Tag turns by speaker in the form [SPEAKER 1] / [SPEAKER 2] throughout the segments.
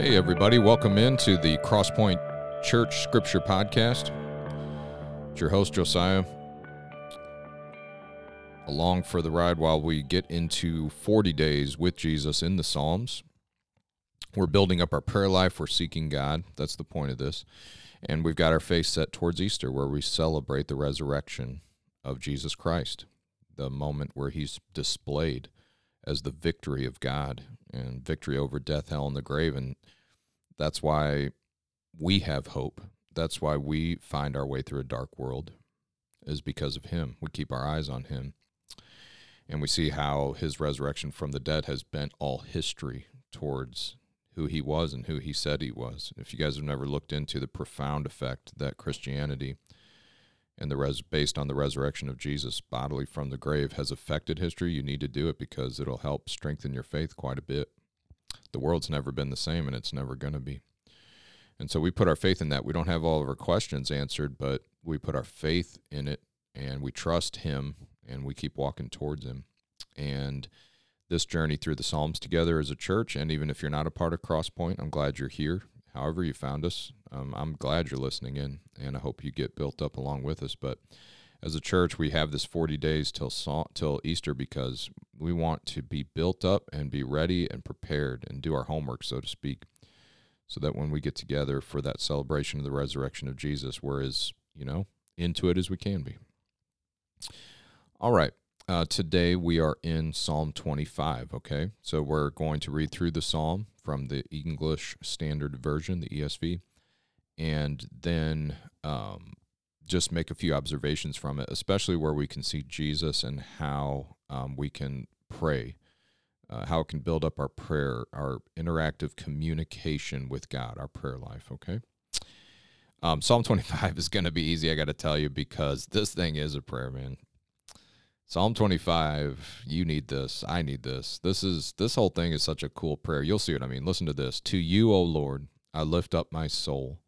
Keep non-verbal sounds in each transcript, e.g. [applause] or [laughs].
[SPEAKER 1] Hey, everybody, welcome into the Crosspoint Church Scripture Podcast. It's your host, Josiah. Along for the ride while we get into 40 days with Jesus in the Psalms. We're building up our prayer life, we're seeking God. That's the point of this. And we've got our face set towards Easter, where we celebrate the resurrection of Jesus Christ, the moment where he's displayed as the victory of God and victory over death, hell, and the grave. And that's why we have hope. That's why we find our way through a dark world, is because of Him. We keep our eyes on Him. And we see how His resurrection from the dead has bent all history towards who He was and who He said He was. If you guys have never looked into the profound effect that Christianity and the res- based on the resurrection of Jesus bodily from the grave has affected history, you need to do it because it'll help strengthen your faith quite a bit. The world's never been the same and it's never going to be. And so we put our faith in that. We don't have all of our questions answered, but we put our faith in it and we trust him and we keep walking towards him. And this journey through the Psalms together as a church, and even if you're not a part of Crosspoint, I'm glad you're here however you found us. Um, I'm glad you're listening in, and I hope you get built up along with us. But as a church, we have this 40 days till till Easter because we want to be built up and be ready and prepared and do our homework, so to speak, so that when we get together for that celebration of the resurrection of Jesus, we're as you know into it as we can be. All right. Uh, today we are in Psalm 25. Okay, so we're going to read through the psalm from the English Standard Version, the ESV, and then um, just make a few observations from it, especially where we can see Jesus and how um, we can pray, uh, how it can build up our prayer, our interactive communication with God, our prayer life. Okay. Um, Psalm 25 [laughs] is going to be easy, I got to tell you, because this thing is a prayer, man. Psalm 25, you need this. I need this. This is this whole thing is such a cool prayer. You'll see what I mean. Listen to this. To you, O Lord, I lift up my soul.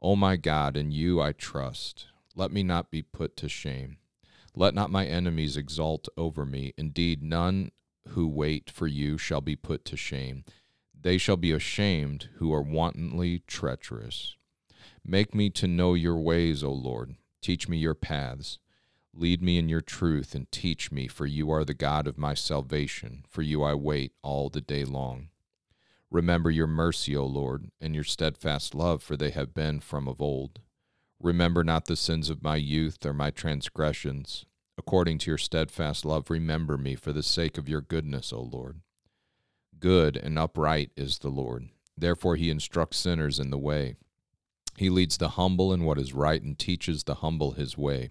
[SPEAKER 1] O my God, in you I trust. Let me not be put to shame. Let not my enemies exult over me. Indeed, none who wait for you shall be put to shame. They shall be ashamed who are wantonly treacherous. Make me to know your ways, O Lord. Teach me your paths. Lead me in your truth and teach me, for you are the God of my salvation. For you I wait all the day long. Remember your mercy, O Lord, and your steadfast love, for they have been from of old. Remember not the sins of my youth or my transgressions. According to your steadfast love, remember me for the sake of your goodness, O Lord. Good and upright is the Lord. Therefore he instructs sinners in the way. He leads the humble in what is right and teaches the humble his way.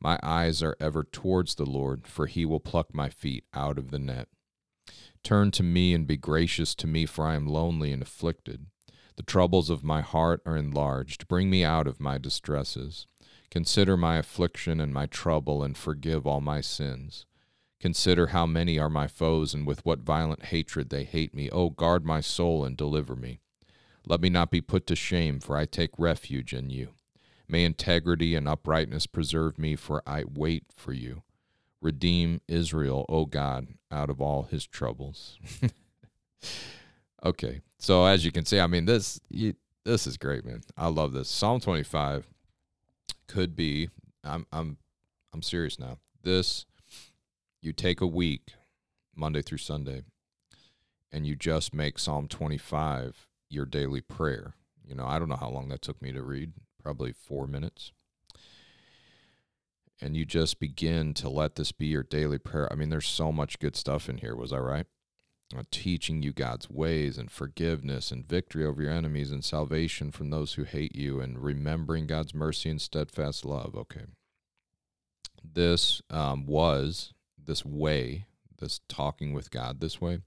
[SPEAKER 1] My eyes are ever towards the Lord, for he will pluck my feet out of the net. Turn to me and be gracious to me, for I am lonely and afflicted. The troubles of my heart are enlarged. Bring me out of my distresses. Consider my affliction and my trouble, and forgive all my sins. Consider how many are my foes, and with what violent hatred they hate me. O guard my soul and deliver me. Let me not be put to shame, for I take refuge in you. May integrity and uprightness preserve me, for I wait for you. Redeem Israel, O God, out of all his troubles. [laughs] okay, so as you can see, I mean this you, this is great, man. I love this. Psalm 25 could be. I'm I'm I'm serious now. This you take a week, Monday through Sunday, and you just make Psalm 25 your daily prayer. You know, I don't know how long that took me to read probably four minutes. And you just begin to let this be your daily prayer. I mean, there's so much good stuff in here. Was I right? Uh, teaching you God's ways and forgiveness and victory over your enemies and salvation from those who hate you and remembering God's mercy and steadfast love. Okay. This um, was, this way, this talking with God this way,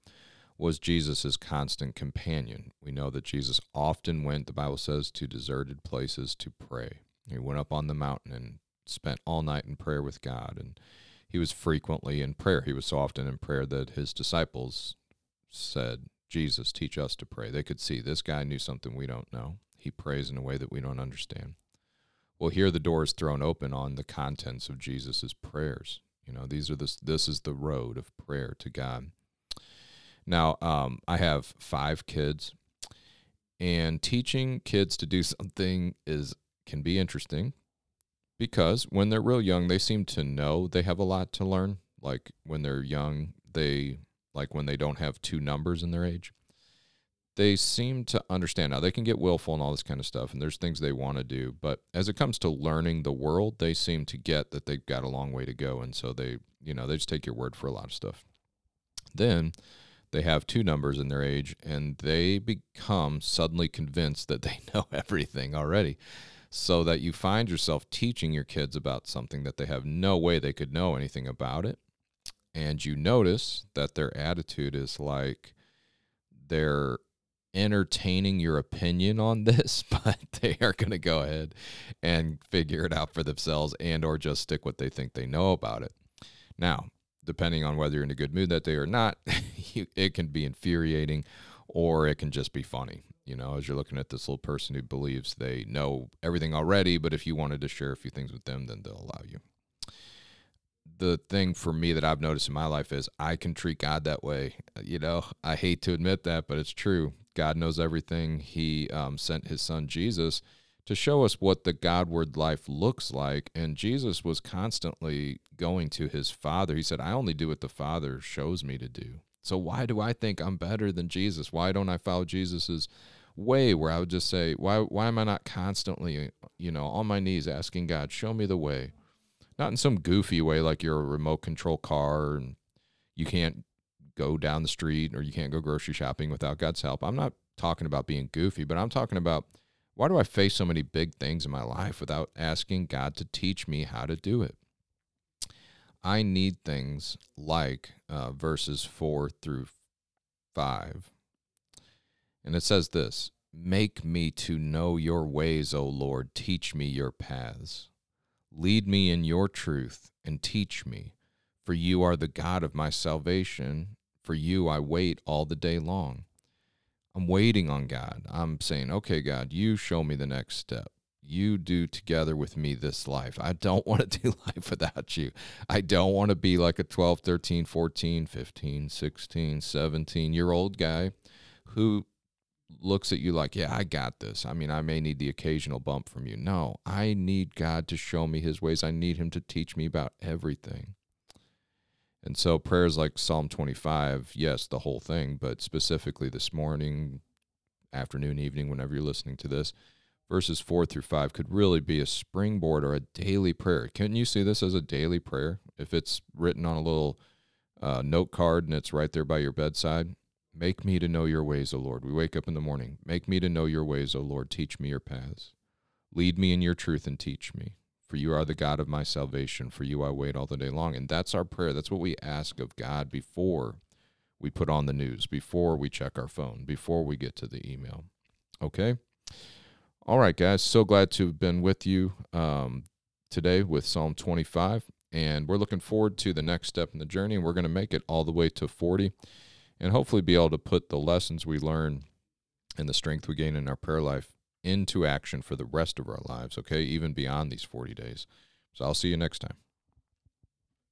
[SPEAKER 1] was Jesus' constant companion. We know that Jesus often went, the Bible says, to deserted places to pray. He went up on the mountain and spent all night in prayer with God. And he was frequently in prayer. He was so often in prayer that his disciples said, Jesus, teach us to pray. They could see this guy knew something we don't know. He prays in a way that we don't understand. Well, here the door is thrown open on the contents of Jesus' prayers. You know, these are this this is the road of prayer to God. Now, um, I have five kids, and teaching kids to do something is can be interesting because when they're real young, they seem to know they have a lot to learn. Like when they're young, they like when they don't have two numbers in their age, they seem to understand. Now they can get willful and all this kind of stuff, and there's things they want to do. But as it comes to learning the world, they seem to get that they've got a long way to go, and so they, you know, they just take your word for a lot of stuff. Then they have two numbers in their age, and they become suddenly convinced that they [laughs] know everything already so that you find yourself teaching your kids about something that they have no way they could know anything about it. And you notice that their attitude is like they're entertaining your opinion on [laughs] this, but they are going to go ahead and figure it out for themselves and or just stick what they think they know about it. Now, depending on whether you're in a good mood that day or not, [laughs] it can be infuriating or it can just be funny you know, as you're looking at this little person who believes they know everything already, but if you wanted to share a few things with them, then they'll allow you. The thing for me that I've noticed in my life is I can treat God that way. You know, I hate to admit that, but it's true. God knows everything. He um, sent his son Jesus to show us what the Godward life looks like. And Jesus was constantly going to his Father. He said, I only do what the Father shows me to do. So why do I think I'm better than Jesus? Why don't I follow Jesus's way where I would just say, why why am I not constantly, you know, on my knees asking God, show me the way? Not in some goofy way like you're a remote control car and you can't go down the street or you can't go grocery shopping without God's help. I'm not talking about being goofy, but I'm talking about why do I face so many big things in my life without asking God to teach me how to do it? I need things like uh, verses four through five. And it says this Make me to know your ways, O Lord. Teach me your paths. Lead me in your truth and teach me, for you are the God of my salvation. For you I wait all the day long. I'm waiting on God. I'm saying, okay, God, you show me the next step you do together with me this life. I don't want to [laughs] do life without you. I don't want to be like a 12, 13, 14, 15, 16, 17 year old guy who looks at you like, yeah, I got this. I mean, I may need the occasional bump from you. No, I need God to show me his ways. I need him to teach me about everything. And so prayers like Psalm 25, yes, the whole thing, but specifically this morning, afternoon, evening, whenever you're listening to this, verses 4 through 5 could really be a springboard or a daily prayer. Couldn't you see this as a daily prayer? If it's written on a little uh, note card and it's right there by your bedside, make me to know your ways, O Lord. We wake up in the morning. Make me to know your ways, O Lord. Teach me your paths. Lead me in your truth and teach me. For you are the God of my salvation. For you I wait all the day long. And that's our prayer. That's what we ask of God before we put on the news, before we check our phone, before we get to the email. Okay? All right, guys. So glad to have been with you um, today with Psalm 25. And we're looking forward to the next step in the journey. And we're going to make it all the way to 40 and hopefully be able to put the lessons we learn and the strength we gain in our prayer life into action for the rest of our lives, okay? Even beyond these 40 days. So I'll see you next time.